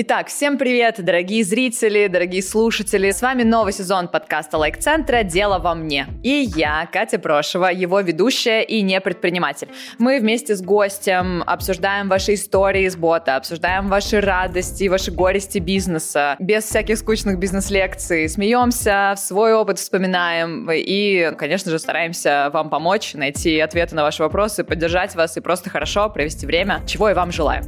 Итак, всем привет, дорогие зрители, дорогие слушатели. С вами новый сезон подкаста Лайк-центра «Дело во мне». И я, Катя Прошева, его ведущая и не предприниматель. Мы вместе с гостем обсуждаем ваши истории из бота, обсуждаем ваши радости, ваши горести бизнеса, без всяких скучных бизнес-лекций. Смеемся, свой опыт вспоминаем и, конечно же, стараемся вам помочь, найти ответы на ваши вопросы, поддержать вас и просто хорошо провести время, чего и вам желаю.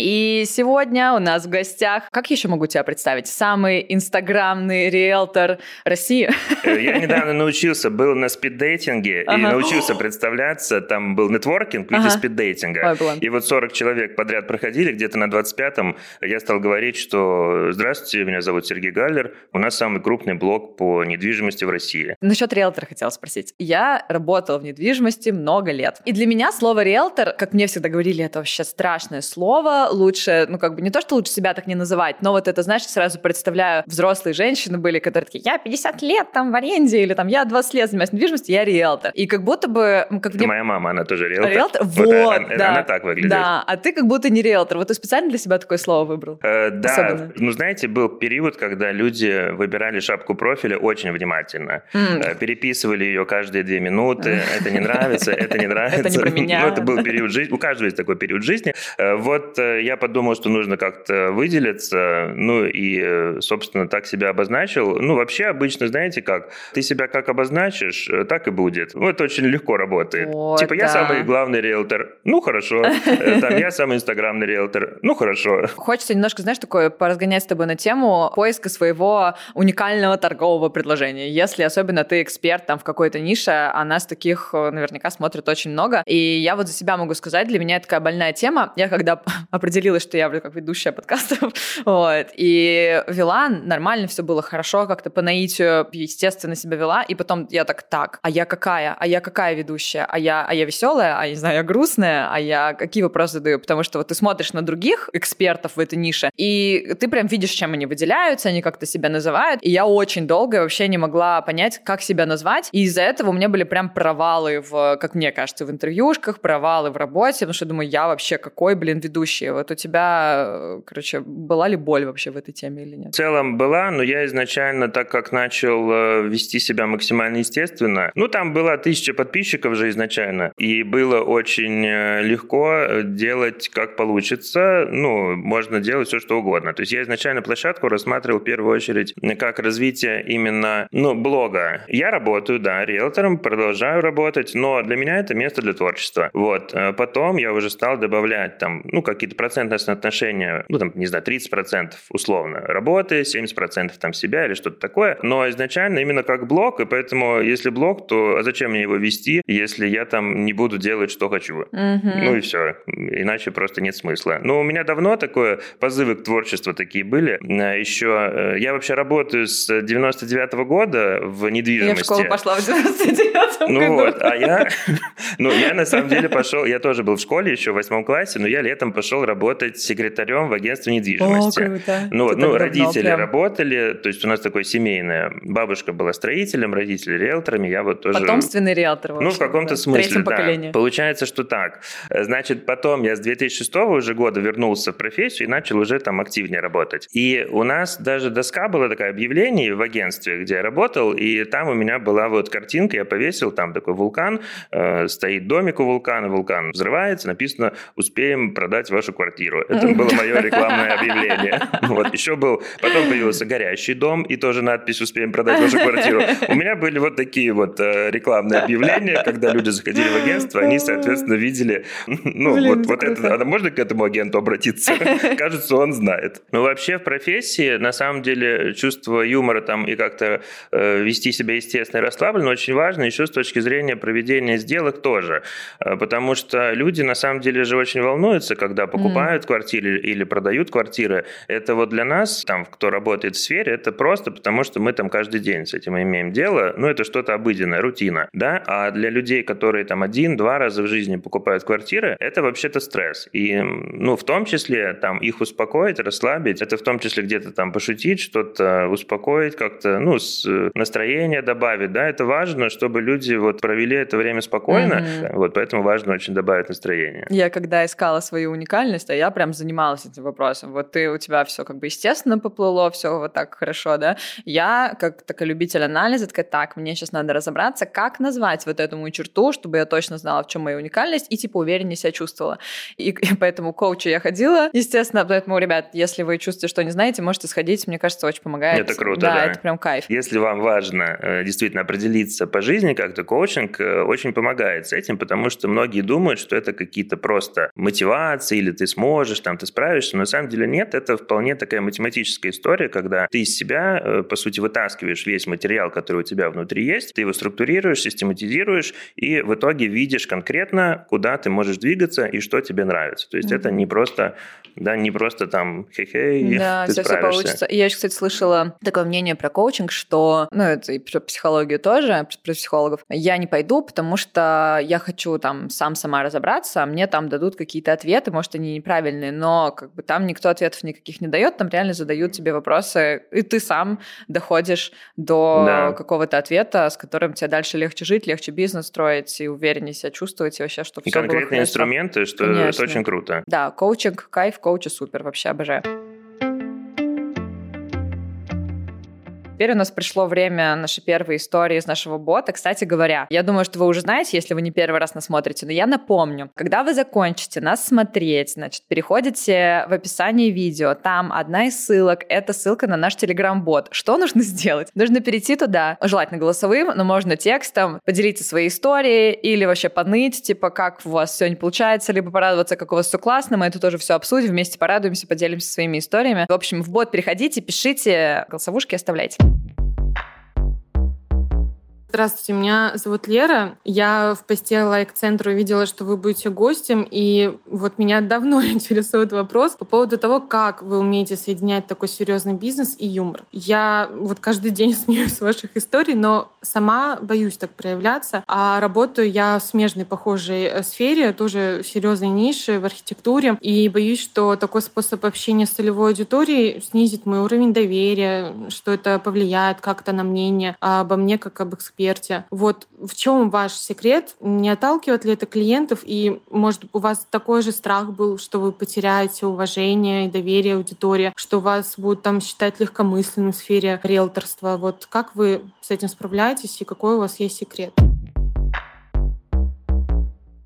И сегодня у нас в гостях, как еще могу тебя представить, самый инстаграмный риэлтор России. Э, я недавно научился, был на спиддейтинге ага. и научился представляться, там был нетворкинг в виде ага. спиддейтинга. И вот 40 человек подряд проходили, где-то на 25-м я стал говорить, что «Здравствуйте, меня зовут Сергей Галлер, у нас самый крупный блог по недвижимости в России». Насчет риэлтора хотела спросить. Я работала в недвижимости много лет. И для меня слово риэлтор, как мне всегда говорили, это вообще страшное слово, лучше, ну, как бы не то, что лучше себя так не называть, но вот это, знаешь, сразу представляю, взрослые женщины были, которые такие, я 50 лет там в аренде, или там, я 20 лет занимаюсь недвижимостью, я риэлтор. И как будто бы... Как мне... моя мама, она тоже риэлтор. Риэлтор? Вот, вот она, да. Она так выглядит. Да, а ты как будто не риэлтор. Вот ты специально для себя такое слово выбрал? Э, да, Особенно. ну, знаете, был период, когда люди выбирали шапку профиля очень внимательно. Mm. Переписывали ее каждые две минуты. Это не нравится, это не нравится. Это не про меня. Ну, это был период жизни. У каждого есть такой период жизни. Э, вот я подумал, что нужно как-то выделиться, ну и, собственно, так себя обозначил. Ну, вообще обычно, знаете как, ты себя как обозначишь, э, так и будет. Ну, это очень легко работает. Вот, типа, я самый главный риэлтор, ну, хорошо. Э, там, я самый инстаграмный риэлтор, ну, хорошо. Хочется немножко, знаешь, такое поразгонять с тобой на тему поиска своего уникального торгового предложения. Если особенно ты эксперт там в какой-то нише, а нас таких э, наверняка смотрят очень много. И я вот за себя могу сказать, для меня это такая больная тема. Я когда определилась, что я вроде как ведущая подкастов, вот, и вела, нормально все было хорошо, как-то по наитию, естественно, себя вела, и потом я так, так, а я какая? А я какая ведущая? А я, а я веселая? А не знаю, я грустная? А я какие вопросы задаю? Потому что вот ты смотришь на других экспертов в этой нише, и ты прям видишь, чем они выделяются, они как-то себя называют, и я очень долго вообще не могла понять, как себя назвать, и из-за этого у меня были прям провалы в, как мне кажется, в интервьюшках, провалы в работе, потому что думаю, я вообще какой, блин, ведущий? Вот у тебя короче, была ли боль вообще в этой теме или нет? В целом была, но я изначально, так как начал э, вести себя максимально естественно, ну, там была тысяча подписчиков же изначально, и было очень э, легко делать как получится, ну, можно делать все, что угодно. То есть я изначально площадку рассматривал в первую очередь как развитие именно, ну, блога. Я работаю, да, риэлтором, продолжаю работать, но для меня это место для творчества. Вот. Э, потом я уже стал добавлять там, ну, какие-то соотношения соотношение, ну, там, не знаю, 30% условно работы, 70% там себя или что-то такое, но изначально именно как блог, и поэтому, если блог, то а зачем мне его вести, если я там не буду делать, что хочу? Угу. Ну и все, иначе просто нет смысла. Но у меня давно такое, позывы к творчеству такие были. Еще, э, я вообще работаю с 99 -го года в недвижимости. Я в школу пошла в 99 Ну году. вот, а я, ну я на самом деле пошел, я тоже был в школе еще в восьмом классе, но я летом пошел работать секретарем в агентстве недвижимости. О, круто. Ну, вот, ну родители прям. работали, то есть у нас такое семейное. Бабушка была строителем, родители риэлторами, я вот тоже... Потомственный риэлтор. ну, в каком-то да. смысле, Третьем да. Поколении. Получается, что так. Значит, потом я с 2006 уже года вернулся в профессию и начал уже там активнее работать. И у нас даже доска была такая объявление в агентстве, где я работал, и там у меня была вот картинка, я повесил, там такой вулкан, э, стоит домик у вулкана, вулкан взрывается, написано «Успеем продать вашу квартиру». Это было мое рекламное объявление. Вот, еще был, потом появился горящий дом, и тоже надпись «Успеем продать вашу квартиру». У меня были вот такие вот э, рекламные объявления, когда люди заходили в агентство, они, соответственно, видели, ну, Блин, вот, вот это, а можно к этому агенту обратиться? Кажется, он знает. Но вообще в профессии, на самом деле, чувство юмора там и как-то э, вести себя естественно и расслабленно очень важно, еще с точки зрения проведения сделок тоже. Э, потому что люди, на самом деле, же очень волнуются, когда покупают покупают квартиры или продают квартиры, это вот для нас, там, кто работает в сфере, это просто потому, что мы там каждый день с этим имеем дело, ну, это что-то обыденное, рутина, да, а для людей, которые там один-два раза в жизни покупают квартиры, это вообще-то стресс. И, ну, в том числе, там, их успокоить, расслабить, это в том числе где-то там пошутить, что-то успокоить, как-то, ну, с настроение добавить, да, это важно, чтобы люди вот провели это время спокойно, mm-hmm. вот, поэтому важно очень добавить настроение. Я когда искала свою уникальность, а я прям занималась этим вопросом, вот ты, у тебя все как бы естественно поплыло, все вот так хорошо, да, я как такой любитель анализа, такая, так, мне сейчас надо разобраться, как назвать вот эту мою черту, чтобы я точно знала, в чем моя уникальность, и типа увереннее себя чувствовала. И, и поэтому коучу я ходила, естественно, поэтому, ребят, если вы чувствуете, что не знаете, можете сходить, мне кажется, очень помогает. Это круто, да. Да, это прям кайф. Если вам важно э, действительно определиться по жизни как-то, коучинг э, очень помогает с этим, потому что многие думают, что это какие-то просто мотивации, или ты сможешь, там, ты справишься, но на самом деле нет, это вполне такая математическая история, когда ты из себя, э, по сути, вытаскиваешь весь материал, который у тебя внутри есть, ты его структурируешь, систематизируешь, и в итоге видишь конкретно, куда ты можешь двигаться и что тебе нравится. То есть mm-hmm. это не просто, да, не просто там хе-хей, да, ты все, все получится. Я еще, кстати, слышала такое мнение про коучинг, что, ну, это и про психологию тоже, про психологов, я не пойду, потому что я хочу там сам сама разобраться, а мне там дадут какие-то ответы, может, они неправильные, но как бы там никто ответов никаких не дает, там реально задают тебе вопросы, и ты сам доходишь до да. какого-то ответа, с которым тебе дальше легче жить, легче бизнес строить и увереннее себя чувствовать, и вообще, что и все конкретные было инструменты, что Конечно. это очень круто. Да, коучинг, кайф, коучи супер, вообще обожаю. Теперь у нас пришло время нашей первой истории из нашего бота. Кстати говоря, я думаю, что вы уже знаете, если вы не первый раз нас смотрите, но я напомню, когда вы закончите нас смотреть, значит, переходите в описание видео, там одна из ссылок — это ссылка на наш телеграм-бот. Что нужно сделать? Нужно перейти туда, желательно голосовым, но можно текстом, поделиться своей историей или вообще поныть, типа, как у вас не получается, либо порадоваться, как у вас все классно, мы это тоже все обсудим, вместе порадуемся, поделимся своими историями. В общем, в бот переходите, пишите, голосовушки оставляйте. Здравствуйте, меня зовут Лера. Я в посте лайк-центра увидела, что вы будете гостем, и вот меня давно интересует вопрос по поводу того, как вы умеете соединять такой серьезный бизнес и юмор. Я вот каждый день смеюсь ваших историй, но сама боюсь так проявляться, а работаю я в смежной похожей сфере, тоже серьезной нише в архитектуре, и боюсь, что такой способ общения с целевой аудиторией снизит мой уровень доверия, что это повлияет как-то на мнение обо мне как об эксперте эксперте. Вот в чем ваш секрет? Не отталкивает ли это клиентов? И, может, у вас такой же страх был, что вы потеряете уважение и доверие аудитории, что вас будут там считать легкомысленным в сфере риэлторства. Вот как вы с этим справляетесь и какой у вас есть секрет?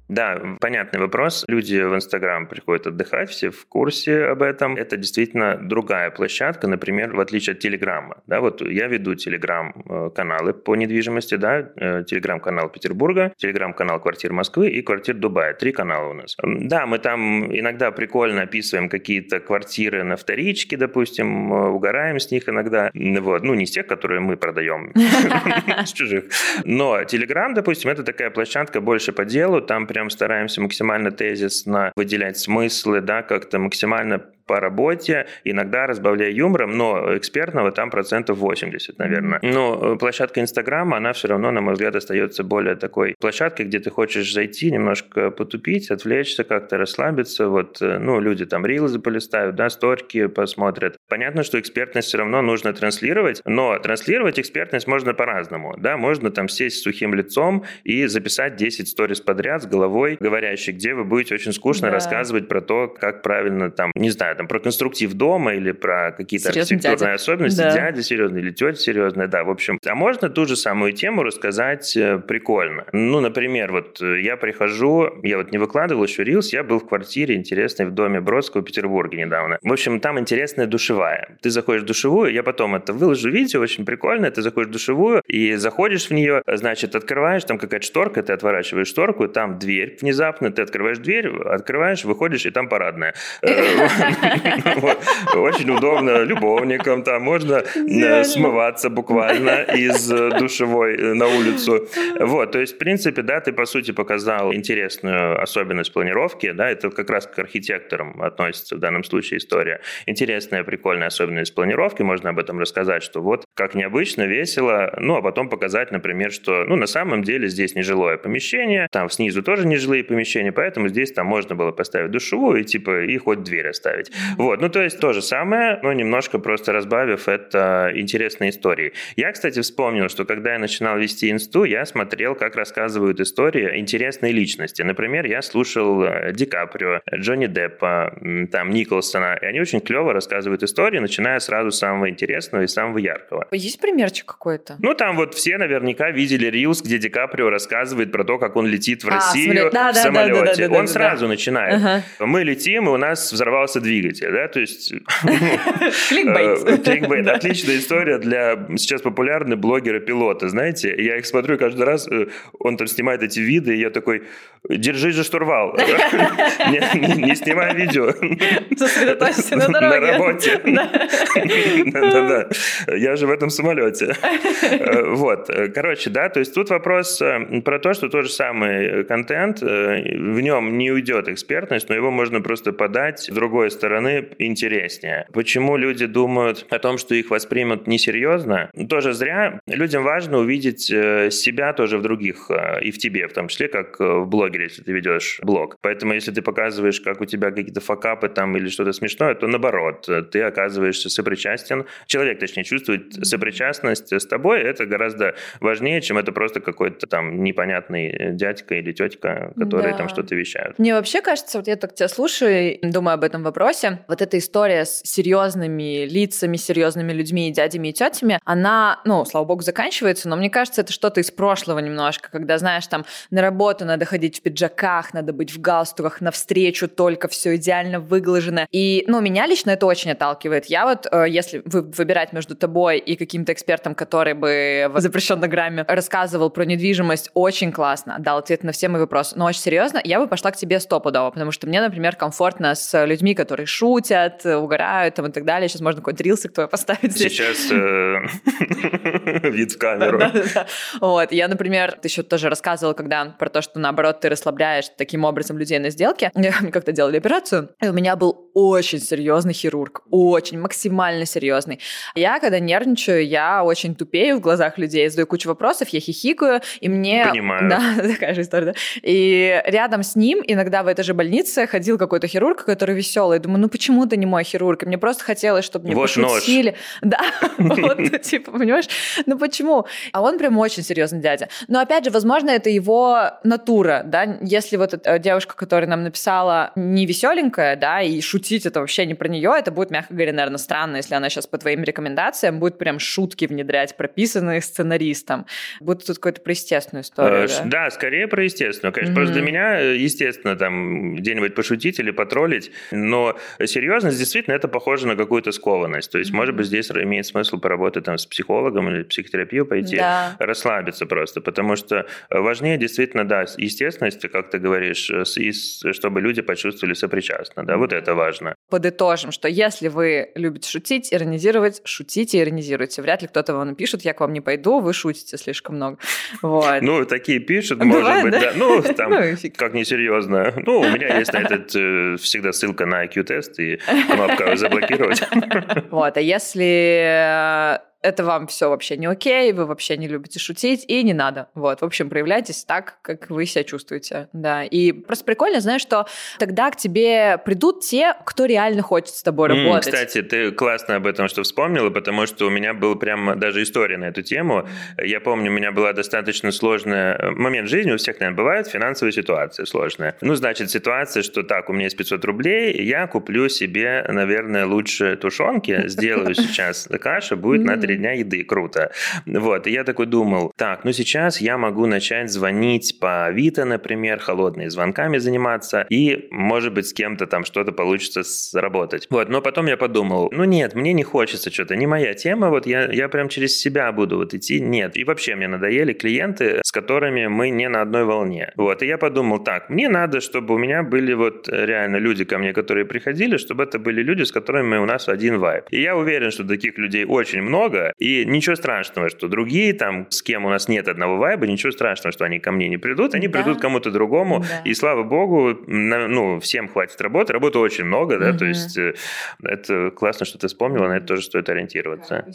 Да, понятный вопрос. Люди в Инстаграм приходят отдыхать, все в курсе об этом. Это действительно другая площадка, например, в отличие от Телеграма. Да, вот я веду Телеграм-каналы по недвижимости, да, э, Телеграм-канал Петербурга, Телеграм-канал квартир Москвы и квартир Дубая. Три канала у нас. Да, мы там иногда прикольно описываем какие-то квартиры на вторичке, допустим, э, угораем с них иногда. Вот. Ну, не с тех, которые мы продаем, с чужих. Но Телеграм, допустим, это такая площадка больше по делу, там прям стараемся максимально тезисно выделять смыслы, да, как-то максимально по работе, иногда разбавляя юмором, но экспертного там процентов 80, наверное. Но э, площадка Инстаграма, она все равно, на мой взгляд, остается более такой площадкой, где ты хочешь зайти, немножко потупить, отвлечься, как-то расслабиться. Вот, э, ну, люди там рилзы полистают, да, сторики посмотрят. Понятно, что экспертность все равно нужно транслировать, но транслировать экспертность можно по-разному, да, можно там сесть с сухим лицом и записать 10 сториз подряд с головой говорящей, где вы будете очень скучно да. рассказывать про то, как правильно там, не знаю, там, про конструктив дома или про какие-то Серьезный архитектурные дядя. особенности, да. дядя серьезный или тетя серьезная, да, в общем. А можно ту же самую тему рассказать э, прикольно. Ну, например, вот э, я прихожу, я вот не выкладывал еще рилс, я был в квартире интересной в доме Бродского в Петербурге недавно. В общем, там интересная душевая. Ты заходишь в душевую, я потом это выложу видео, очень прикольно, ты заходишь в душевую и заходишь в нее, значит, открываешь, там какая-то шторка, ты отворачиваешь шторку, там дверь внезапно, ты открываешь дверь, открываешь, выходишь, и там парадная. Э, Очень удобно любовникам, там можно смываться буквально из душевой на улицу. Вот, то есть, в принципе, да, ты, по сути, показал интересную особенность планировки, да, это как раз к архитекторам относится в данном случае история. Интересная, прикольная особенность планировки, можно об этом рассказать, что вот как необычно, весело, ну, а потом показать, например, что, ну, на самом деле здесь нежилое помещение, там снизу тоже нежилые помещения, поэтому здесь там можно было поставить душевую и, типа, и хоть дверь оставить. Вот, ну, то есть то же самое, но немножко просто разбавив это интересной историей. Я, кстати, вспомнил, что когда я начинал вести инсту, я смотрел, как рассказывают истории интересной личности. Например, я слушал э, Ди Каприо, Джонни Деппа, там, Николсона, и они очень клево рассказывают истории, начиная сразу с самого интересного и самого яркого. Есть примерчик какой-то? Ну, там вот все наверняка видели Рилс, где Ди Каприо рассказывает про то, как он летит в а, Россию да, в да, самолете. Да, да, да, он да, сразу да. начинает. Ага. Мы летим, и у нас взорвался двигатель, да, то есть... Кликбейт. Кликбейт. Отличная история для сейчас популярны блогеры-пилоты, знаете. Я их смотрю каждый раз, э, он там снимает эти виды, и я такой, держи же штурвал. Не снимай видео. Сосредоточься на дороге. На работе. Да-да-да. Я же в этом самолете. Э, вот. Короче, да, то есть тут вопрос э, про то, что тот же самый контент, в нем не уйдет экспертность, но его можно просто подать с другой стороны интереснее. Почему люди думают о том, что их воспримут несерьезно? Тоже зря. Людям важно увидеть э, себя тоже в других э, и в тебе, в том числе, как э, в блогере, если ты ведешь блог. Поэтому, если ты показываешь, как у тебя какие-то факапы там или что-то смешное, то наоборот, ты оказываешься сопричастен. Человек, точнее, чувствует сопричастность с тобой. Это гораздо важнее, чем это просто какой-то там непонятный дядька или тетка, которые да. там что-то вещают. Мне вообще кажется, вот я так тебя слушаю и думаю об этом вопросе, вот эта история с серьезными лицами, серьезными людьми, дядями и тетями, она, ну, слава богу, заканчивается, но мне кажется, это что-то из прошлого немножко, когда, знаешь, там на работу надо ходить в пиджаках, надо быть в галстуках, на встречу только все идеально выглажено. И, ну, меня лично это очень отталкивает. Я вот, э, если вы, выбирать между тобой и каким-то экспертом, который бы в запрещенной грамме рассказывал про недвижимость, очень классно, дал ответ на все мои вопросы. Но очень серьезно, я бы пошла к тебе стопудово, потому что мне, например, комфортно с людьми, которые шутят, угорают там, и так далее. Сейчас можно какой-то рилсик твой поставить здесь. Сейчас э, вид в камеру. Вот. Я, например, еще тоже рассказывала, когда про то, что наоборот ты расслабляешь таким образом людей на сделке. Мы как-то делали операцию, и у меня был очень серьезный хирург, очень максимально серьезный. Я, когда нервничаю, я очень тупею в глазах людей, задаю кучу вопросов, я хихикаю, и мне... Понимаю. Да, такая же история, да. И рядом с ним иногда в этой же больнице ходил какой-то хирург, который веселый. Я думаю, ну почему ты не мой хирург? И мне просто хотелось, чтобы мне вот пошутили. Да, вот, типа, понимаешь? Ну почему? А он прям очень серьезный дядя. Но опять же, возможно, это его натура, да, если вот эта девушка, которая нам написала, не веселенькая, да, и шутить это вообще не про нее, это будет, мягко говоря, наверное, странно, если она сейчас по твоим рекомендациям будет прям шутки внедрять, прописанные сценаристом. Будет тут какая-то про естественную историю, э, да? Да, скорее про естественную, конечно. Mm-hmm. Просто для меня, э, естественно, там где-нибудь пошутить или потроллить, но серьезность действительно это похоже на какую-то скованность. То есть, mm-hmm. может быть, здесь имеет смысл поработать там с психологом или психотерапию пойти, да. расслабиться просто, потому что важнее действительно, да, естественность, как ты говоришь, и чтобы люди почувствовали сопричастно, да, вот это важно. Подытожим, что если вы любите шутить, иронизировать, шутите, иронизируйте. Вряд ли кто-то вам напишет, я к вам не пойду, вы шутите слишком много. Вот. Ну, такие пишут, может быть, да. Ну, там, ну, как несерьезно. Ну, у меня есть на этот э, всегда ссылка на IQ-тест и кнопка заблокировать. Вот, а если это вам все вообще не окей, вы вообще не любите шутить, и не надо. Вот, в общем, проявляйтесь так, как вы себя чувствуете, да. И просто прикольно, знаешь, что тогда к тебе придут те, кто реально хочет с тобой работать. Кстати, ты классно об этом что вспомнила, потому что у меня был прям даже история на эту тему. Я помню, у меня была достаточно сложная э, момент жизни, у всех, наверное, бывает финансовая ситуация сложная. Ну, значит, ситуация, что так, у меня есть 500 рублей, я куплю себе, наверное, лучше тушенки, сделаю сейчас каша, будет на 3 4 дня еды, круто. Вот, и я такой думал, так, ну сейчас я могу начать звонить по Авито, например, холодными звонками заниматься, и, может быть, с кем-то там что-то получится заработать. Вот, но потом я подумал, ну нет, мне не хочется что-то, не моя тема, вот я, я прям через себя буду вот идти, нет. И вообще мне надоели клиенты, с которыми мы не на одной волне. Вот, и я подумал, так, мне надо, чтобы у меня были вот реально люди ко мне, которые приходили, чтобы это были люди, с которыми у нас один вайб. И я уверен, что таких людей очень много, и ничего страшного, что другие там, с кем у нас нет одного вайба, ничего страшного, что они ко мне не придут, они да. придут кому-то другому, да. и слава богу, ну, всем хватит работы, работы очень много, да, угу. то есть э, это классно, что ты вспомнила, на это тоже стоит ориентироваться.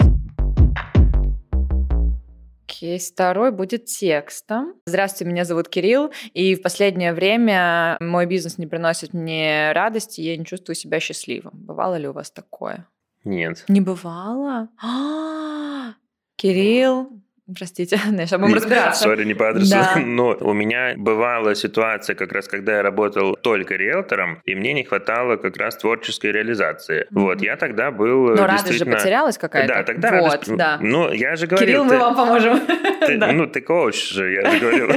Окей, второй будет текстом. Здравствуйте, меня зовут Кирилл, и в последнее время мой бизнес не приносит мне радости, я не чувствую себя счастливым. Бывало ли у вас такое? Нет. Не бывало? А, Кирилл, Простите, сейчас будем разбираться. Сори, не по адресу. Да. Но у меня бывала ситуация, как раз когда я работал только риэлтором, и мне не хватало как раз творческой реализации. Mm-hmm. Вот, я тогда был Но радость же потерялась какая-то. Да, тогда вот, радость... Да. Ну, я же говорил... Кирилл, мы вам поможем. Ты, да. Ну, ты коуч же, я же говорил.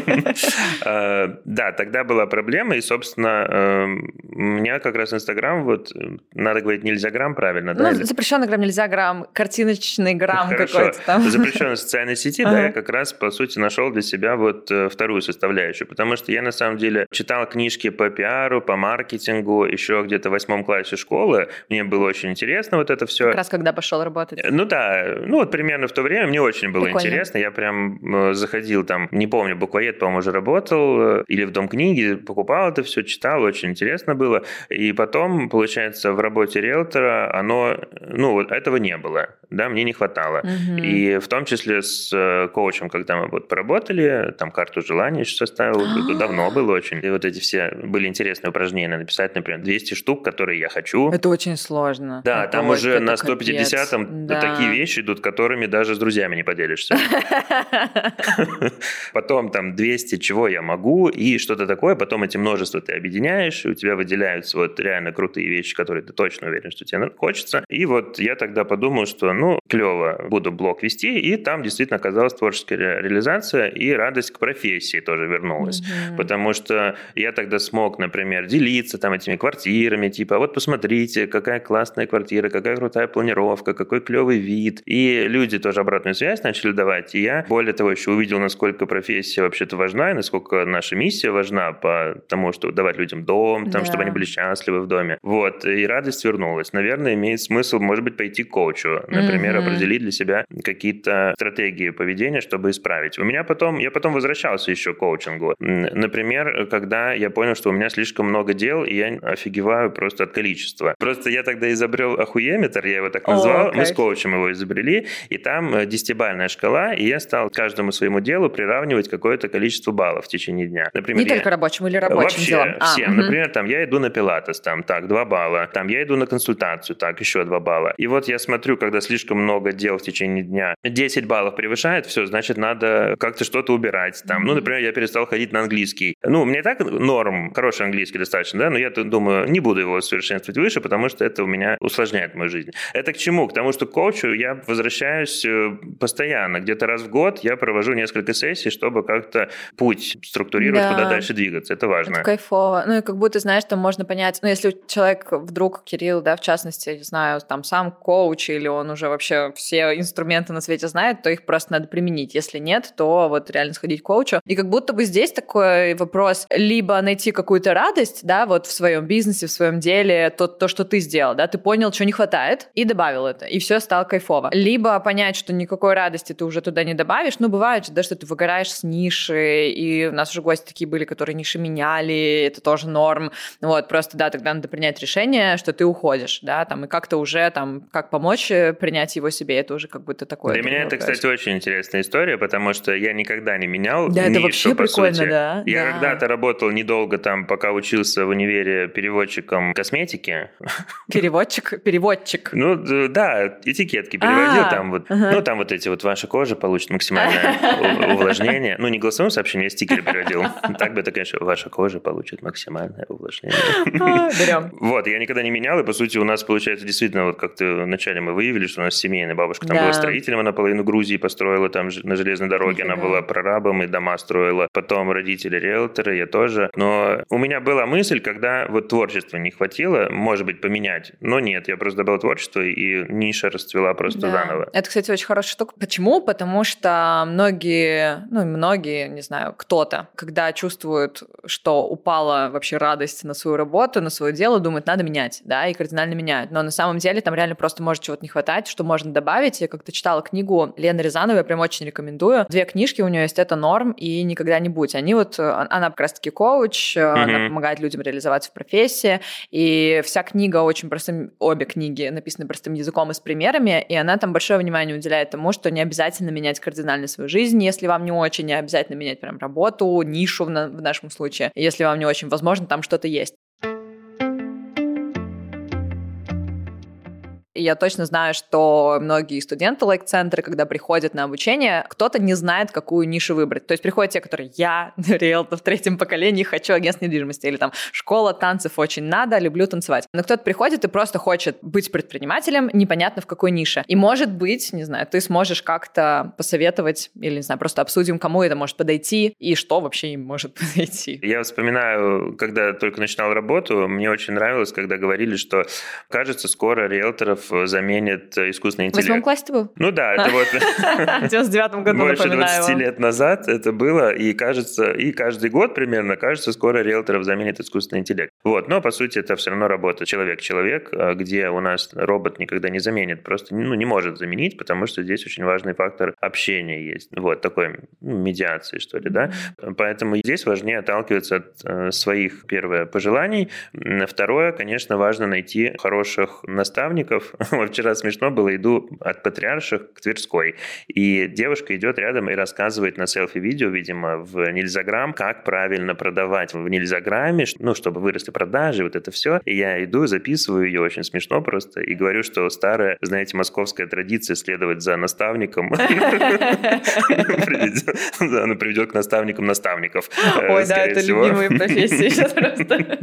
А, да, тогда была проблема, и, собственно, эм, у меня как раз Инстаграм, вот, надо говорить, нельзя грамм, правильно? Ну, запрещенный грамм, нельзя грамм, картиночный грамм какой-то там. Запрещенный социальной сети, ага. да, я как раз, по сути, нашел для себя вот э, вторую составляющую, потому что я, на самом деле, читал книжки по пиару, по маркетингу еще где-то в восьмом классе школы, мне было очень интересно вот это все. Как раз когда пошел работать. Э, ну да, ну вот примерно в то время мне очень было Прикольно. интересно, я прям э, заходил там, не помню, буквоед, по-моему, уже работал, или в Дом книги, покупал это все, читал, очень интересно было, и потом, получается, в работе риэлтора оно, ну вот этого не было, да, мне не хватало, угу. и в том числе с коучем, когда мы вот поработали, там карту желаний еще составил, это давно было очень. И вот эти все были интересные упражнения написать, например, 200 штук, которые я хочу. Это очень сложно. Да, это там уже на 150-м да. такие вещи идут, которыми даже с друзьями не поделишься. Потом там 200, чего я могу, и что-то такое, потом эти множества ты объединяешь, и у тебя выделяются вот реально крутые вещи, которые ты точно уверен, что тебе хочется. И вот я тогда подумал, что ну, клево, буду блог вести, и там действительно оказалось творчество творческая реализация и радость к профессии тоже вернулась. Mm-hmm. Потому что я тогда смог, например, делиться там этими квартирами, типа, вот посмотрите, какая классная квартира, какая крутая планировка, какой клевый вид. И люди тоже обратную связь начали давать. И я, более того, еще увидел, насколько профессия вообще-то важна, и насколько наша миссия важна по тому, что давать людям дом, там, yeah. чтобы они были счастливы в доме. Вот, и радость вернулась. Наверное, имеет смысл, может быть, пойти к коучу, например, mm-hmm. определить для себя какие-то стратегии поведения, чтобы исправить. У меня потом, я потом возвращался еще к коучингу. Например, когда я понял, что у меня слишком много дел, и я офигеваю просто от количества. Просто я тогда изобрел охуеметр, я его так назвал, О, мы с коучем его изобрели, и там э, десятибальная шкала, и я стал каждому своему делу приравнивать какое-то количество баллов в течение дня. Например, Не я... только рабочему или рабочим Вообще, делам? А, всем. Угу. Например, там я иду на пилатес, там так, два балла, там я иду на консультацию, так, еще два балла. И вот я смотрю, когда слишком много дел в течение дня, 10 баллов превышает, все, значит, надо как-то что-то убирать. Там, ну, например, я перестал ходить на английский. Ну, мне так норм, хороший английский достаточно, да, но я думаю, не буду его совершенствовать выше, потому что это у меня усложняет мою жизнь. Это к чему? К тому, что к коучу я возвращаюсь э, постоянно. Где-то раз в год я провожу несколько сессий, чтобы как-то путь структурировать, да. куда дальше двигаться. Это важно. Это кайфово. Ну, и как будто, знаешь, там можно понять, ну, если человек вдруг, Кирилл, да, в частности, не знаю, там сам коуч или он уже вообще все инструменты на свете знает, то их просто надо применить применить. Если нет, то вот реально сходить к коучу. И как будто бы здесь такой вопрос, либо найти какую-то радость, да, вот в своем бизнесе, в своем деле, то, то, что ты сделал, да, ты понял, что не хватает, и добавил это, и все стало кайфово. Либо понять, что никакой радости ты уже туда не добавишь, ну, бывает же, да, что ты выгораешь с ниши, и у нас уже гости такие были, которые ниши меняли, это тоже норм, вот, просто, да, тогда надо принять решение, что ты уходишь, да, там, и как-то уже, там, как помочь принять его себе, это уже как будто такое. Для меня это, кстати, очень интересно интересная история, потому что я никогда не менял Да, нишу, это вообще по прикольно, сути. да. Я да. когда-то работал недолго там, пока учился в универе переводчиком косметики. Переводчик, переводчик. Ну, да, этикетки переводил А, там вот. ага. Ну, там вот эти вот ваша кожа получит максимальное увлажнение. Ну, не голосовым сообщением, я стикеры переводил. Так бы это, конечно, ваша кожа получит максимальное увлажнение. А, Берем. Вот, я никогда не менял, и, по сути, у нас, получается, действительно, вот как-то вначале мы выявили, что у нас семейная бабушка там была строителем, она половину Грузии построила там ж- на железной дороге, она была прорабом и дома строила. Потом родители риэлторы, я тоже. Но у меня была мысль, когда вот творчества не хватило, может быть, поменять. Но нет, я просто добавил творчество, и ниша расцвела просто Да. заново. Это, кстати, очень хорошая штука. Почему? Потому что многие, ну, многие, не знаю, кто-то, когда чувствуют, что упала вообще радость на свою работу, на свое дело, думают, надо менять, да, и кардинально меняют. Но на самом деле там реально просто может чего-то не хватать, что можно добавить. Я как-то читала книгу Лены Рязановой, прям очень рекомендую. Две книжки у нее есть, это «Норм» и «Никогда не будь». Они вот, э, она как раз-таки коуч, э, она помогает людям реализоваться в профессии, и вся книга очень простым, обе книги написаны простым языком и с примерами, и она там большое внимание уделяет тому, что не обязательно менять кардинально свою жизнь, если вам не очень, не обязательно менять прям работу, нишу в, на- в нашем случае. Если вам не очень возможно, там что-то есть. Я точно знаю, что многие студенты лайк-центра, когда приходят на обучение, кто-то не знает, какую нишу выбрать. То есть приходят те, которые я, риэлтор в третьем поколении, хочу агентство недвижимости, или там школа танцев очень надо, люблю танцевать. Но кто-то приходит и просто хочет быть предпринимателем, непонятно в какой нише. И может быть, не знаю, ты сможешь как-то посоветовать, или, не знаю, просто обсудим, кому это может подойти, и что вообще им может подойти. Я вспоминаю, когда только начинал работу, мне очень нравилось, когда говорили, что, кажется, скоро риэлторов заменит искусственный В восьмом интеллект. классе ты был? Ну да, это вот В 99 году, больше напоминаю 20 вам. лет назад это было, и кажется, и каждый год примерно, кажется, скоро риэлторов заменит искусственный интеллект. Вот, но по сути это все равно работа человек-человек, а где у нас робот никогда не заменит, просто ну, не может заменить, потому что здесь очень важный фактор общения есть. Вот, такой ну, медиации, что ли, да. Поэтому здесь важнее отталкиваться от э, своих, первое, пожеланий. Второе, конечно, важно найти хороших наставников. Вот вчера смешно было, иду от Патриарших к Тверской, и девушка идет рядом и рассказывает на селфи-видео, видимо, в Нельзаграм, как правильно продавать в Нельзаграме, ш- ну, чтобы выросли продажи, вот это все. И я иду, записываю ее, очень смешно просто, и говорю, что старая, знаете, московская традиция следовать за наставником она приведет к наставникам наставников. э, Ой, да, это любимые профессии сейчас просто.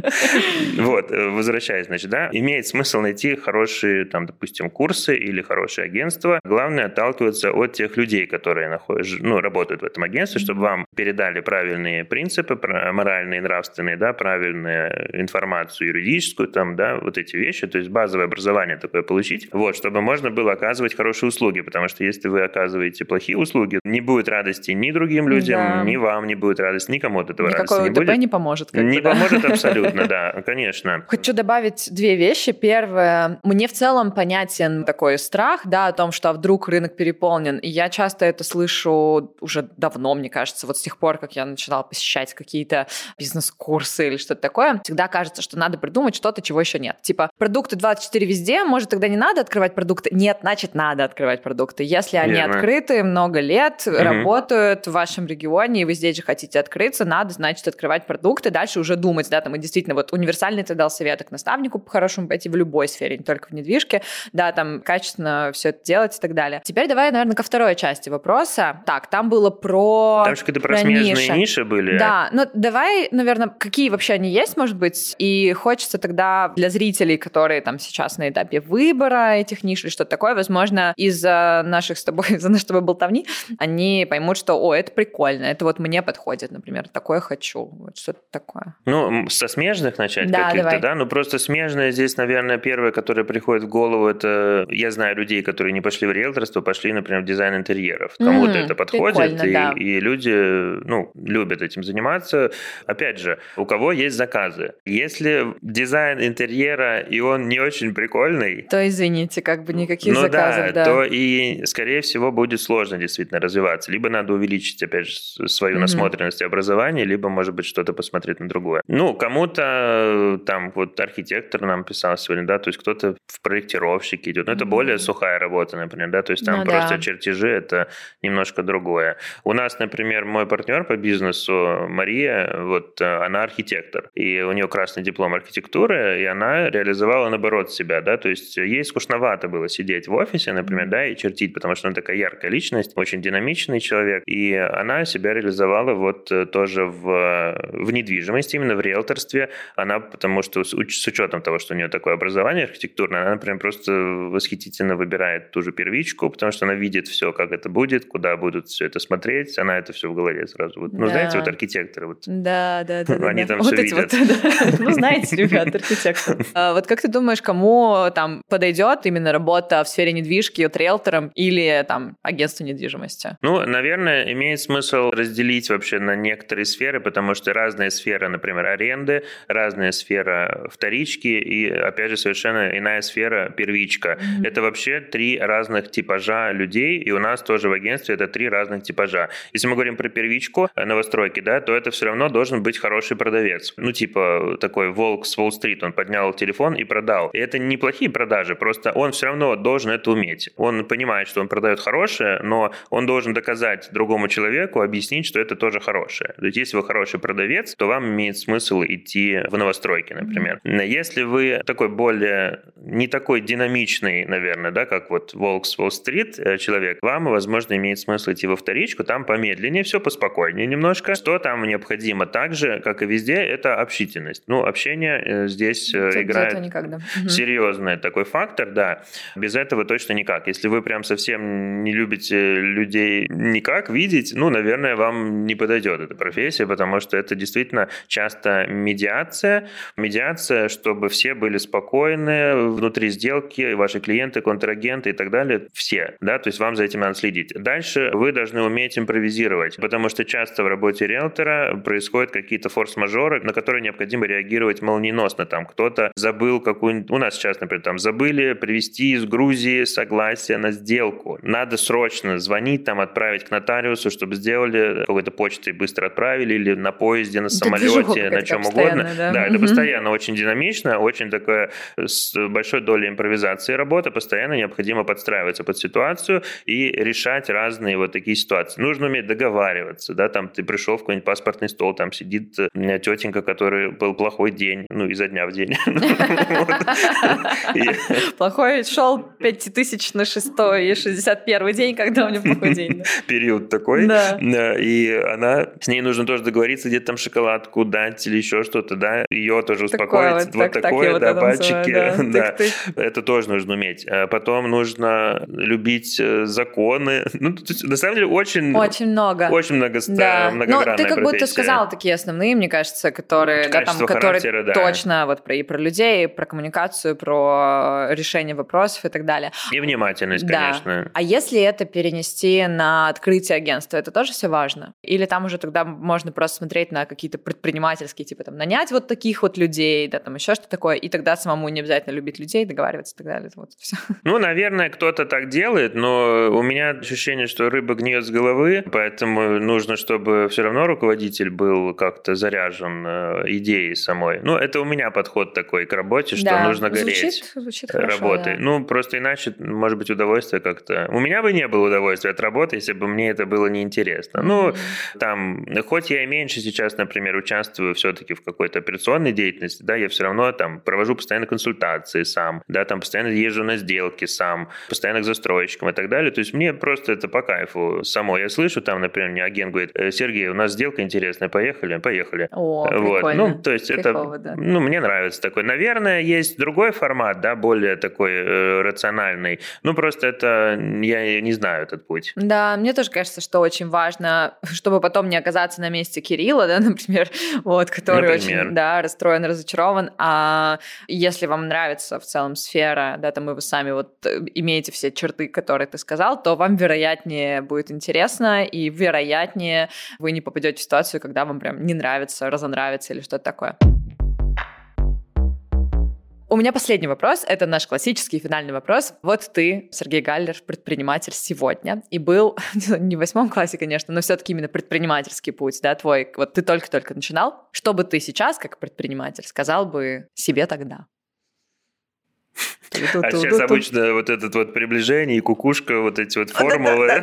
Вот, э, возвращаясь, значит, да, имеет смысл найти хорошие, там, допустим, курсы или хорошее агентство. Главное отталкиваться от тех людей, которые находят, ну, работают в этом агентстве, чтобы вам передали правильные принципы, моральные, нравственные, да, правильную информацию юридическую, там, да, вот эти вещи, то есть базовое образование такое получить, вот, чтобы можно было оказывать хорошие услуги, потому что если вы оказываете плохие услуги, не будет радости ни другим людям, Да. ни вам не будет радости, никому от этого радости Никакой не УТП будет. не поможет. Не да. поможет абсолютно, да, конечно. Хочу добавить две вещи. Первое, мне в целом понятен такой страх, да, о том, что а вдруг рынок переполнен. И я часто это слышу уже давно, мне кажется, вот с тех пор, как я начинала посещать какие-то бизнес-курсы или что-то такое. Всегда кажется, что надо придумать что-то, чего еще нет. Типа, продукты 24 везде, может, тогда не надо открывать продукты? Нет, значит, надо открывать продукты. Если они Верно. открыты много лет, Мгм. работают в вашем регионе, и вы здесь же хотите открыться, надо, значит, открывать продукты, дальше уже думать, да, там, и действительно, вот универсальный ты дал совет к наставнику по-хорошему пойти в любой сфере, не только в недвижке, да, там, качественно все это делать и так далее. Теперь давай, наверное, ко второй части вопроса. Так, там было про... Там же какие-то про про смежные ниши. ниши были. Да, ну давай, наверное, какие вообще они есть, может быть, и хочется тогда для зрителей, которые там сейчас на этапе выбора этих ниш или что-то такое, возможно, из-за наших с тобой, из-за нашей с тобой болтовни, они поймут, что, о, это прикольно, это вот мне подходит, например, такое хочу, вот что-то такое. Ну, со смежных начать Да, каких-то, давай. да? Ну, просто смежные здесь, наверное, первое, которое приходит в голову, это... Я знаю людей, которые не пошли в риэлторство, пошли, например, в дизайн интерьеров. Кому-то М, это подходит, и, да. и люди, ну, любят этим заниматься. Опять же, у кого есть заказы. Если дизайн интерьера, и он не очень прикольный, То извините, как бы никаких ну заказов, да. то и, скорее всего, будет сложно действительно развиваться. Либо надо увеличить, опять же, свою Мгм. насмотренность и образование, либо, может быть, что-то посмотреть на другое. Ну, кому-то там вот архитектор нам писал сегодня, да, то есть кто-то в проектировщики идут. Но это более сухая работа, например, да, то есть там ну, просто да. чертежи, это немножко другое. У нас, например, мой партнер по бизнесу, Мария, вот э, она архитектор, и у нее красный диплом архитектуры, и она реализовала, наоборот, себя, да, то есть ей скучновато было сидеть в офисе, например, да, и чертить, потому что она такая яркая личность, очень динамичный человек, и она себя реализовала вот э, тоже в, в недвижимости, именно в риэлторстве. Она, потому что с, с учетом того, что у нее такое образование архитектурное, она, например, просто восхитительно выбирает ту же первичку, потому что она видит все, как это будет, куда будут все это смотреть, она это все в голове сразу. Вот, ну, да. знаете, вот архитекторы. Вот, да, да, да. Они да, там вот все видят. Вот, да. Ну, знаете, ребят, архитекторы. А, вот как ты думаешь, кому там подойдет именно работа в сфере недвижки от риэлтором или там агентство недвижимости? Ну, наверное, имеет смысл разделить вообще на некоторые сферы, потому что разные сферы, например, аренды, разная сфера вторички и, опять же, совершенно иная сфера первичка. Mm-hmm. Это вообще три разных типажа людей, и у нас тоже в агентстве это три разных типажа. Если мы говорим про первичку э, новостройки, да, то это все равно должен быть хороший продавец. Ну, типа такой волк с Уолл-стрит, он поднял телефон и продал. И это неплохие продажи, просто он все равно должен это уметь. Он понимает, что он продает хорошее, но он должен доказать другому человеку, объяснить, что это тоже хорошее. То есть, если вы хороший продавец, то вам имеет смысл идти в новостройки, например. Если вы такой более, не такой динамичный, наверное, да, как вот Волк с Уолл-стрит э, человек, вам, возможно, имеет смысл идти во вторичку, там помедленнее, все поспокойнее немножко. Что там необходимо также, как и везде, это общительность. Ну, общение э, здесь Тут э, играет никогда. серьезный такой фактор, да. Без этого точно никак. Если вы прям совсем не любите людей никак видеть, ну, наверное, вам не подойдет эта профессия, потому что это действительно часто медиация. Медиация, чтобы все были спокойны внутри сделки, ваши клиенты, контрагенты и так далее, все, да, то есть вам за этим надо следить. Дальше вы должны уметь импровизировать, потому что часто в работе риэлтора происходят какие-то форс-мажоры, на которые необходимо реагировать молниеносно. Там кто-то забыл какую-нибудь... У нас сейчас, например, там забыли привести из Грузии согласие на сделку. Надо срочно звонить, там отправить к нотариусу, чтобы сделали какой-то почтой быстро отправили или на поезде, на самолете, на чем угодно. Да, да угу. это постоянно очень динамично, очень такое с большой долей импровизации работа, постоянно необходимо подстраиваться под ситуацию и решать разные вот такие ситуации. Нужно уметь договариваться, да, там ты пришел в какой-нибудь паспортный стол, там сидит э, тетенька, который был плохой день, ну, изо дня в день. Плохой шел 5000 на 6 и 61 день, когда у него плохой день. Период такой. Да. И она, с ней нужно тоже договориться, где-то там шоколадку дать или еще что-то, да, ее тоже успокоить. Вот такое, да, пальчики. Это тоже нужно уметь. А потом нужно любить э, законы. Ну, на самом деле, очень... Очень много. Очень много да. Но ты как будто сказал такие основные, мне кажется, которые, да, там, которые да. точно вот про, и про людей, и про коммуникацию, про решение вопросов и так далее. И внимательность, да. конечно. А если это перенести на открытие агентства, это тоже все важно? Или там уже тогда можно просто смотреть на какие-то предпринимательские, типа там нанять вот таких вот людей, да, там еще что-то такое, и тогда самому не обязательно любить людей, договариваться и так далее. Вот все. Ну, наверное, кто-то так делает, но у меня ощущение, что рыба гниет с головы, поэтому нужно, чтобы все равно руководитель был как-то заряжен э, идеей самой. Ну, это у меня подход такой к работе, что да, нужно гореть звучит, звучит работой. да. Ну, просто иначе, может быть, удовольствие как-то... У меня бы не было удовольствия от работы, если бы мне это было неинтересно. Mm-hmm. Ну, там, хоть я и меньше сейчас, например, участвую все-таки в какой-то операционной деятельности, да, я все равно там провожу постоянно консультации сам, да, там постоянно езжу на сделки сам, постоянно к застройщикам и так далее. То есть мне просто это по кайфу само. Я слышу там, например, мне агент говорит, «Э, Сергей, у нас сделка интересная, поехали, поехали. О, вот. Прикольно. Ну, то есть Кайфово, это, да. ну, мне нравится такой. Наверное, есть другой формат, да, более такой э, рациональный. Ну, просто это, я не знаю этот путь. Да, мне тоже кажется, что очень важно, чтобы потом не оказаться на месте Кирилла, да, например, вот, который например. очень, да, расстроен, разочарован. А если вам нравится в целом сфера, да, там и вы сами вот э, имеете все черты, которые ты сказал, то вам вероятнее будет интересно, и вероятнее вы не попадете в ситуацию, когда вам прям не нравится, разонравится или что-то такое. У меня последний вопрос. Это наш классический финальный вопрос. Вот ты, Сергей Галлер, предприниматель сегодня, и был не в восьмом классе, конечно, но все-таки именно предпринимательский путь, да, твой. Вот ты только-только начинал. Что бы ты сейчас, как предприниматель, сказал бы себе тогда? А сейчас обычно вот это вот приближение и кукушка, вот эти вот формулы.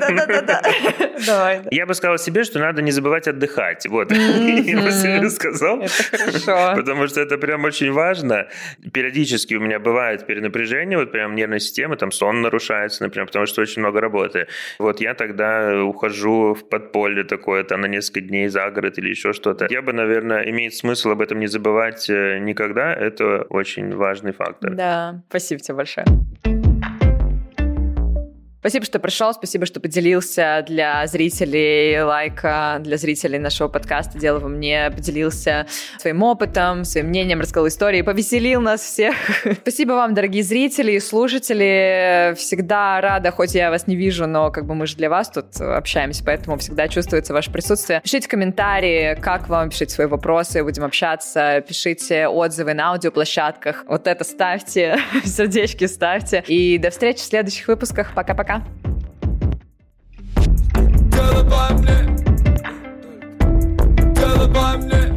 Давай. Я бы сказал себе, что надо не забывать отдыхать. Вот, я себе сказал. Это хорошо. Потому что это прям очень важно. Периодически у меня бывает перенапряжение, вот прям нервная система, там сон нарушается, например, потому что очень много работы. Вот я тогда ухожу в подполье такое-то на несколько дней за город или еще что-то. Я бы, наверное, имеет смысл об этом не забывать э, никогда. Это очень важный фактор. Да, спасибо тебе большое. Спасибо, что пришел, спасибо, что поделился для зрителей лайка, для зрителей нашего подкаста «Дело во мне», поделился своим опытом, своим мнением, рассказал истории, повеселил нас всех. спасибо вам, дорогие зрители и слушатели. Всегда рада, хоть я вас не вижу, но как бы мы же для вас тут общаемся, поэтому всегда чувствуется ваше присутствие. Пишите комментарии, как вам, пишите свои вопросы, будем общаться, пишите отзывы на аудиоплощадках. Вот это ставьте, сердечки ставьте. И до встречи в следующих выпусках. Пока-пока. Дело во мне Дело во мне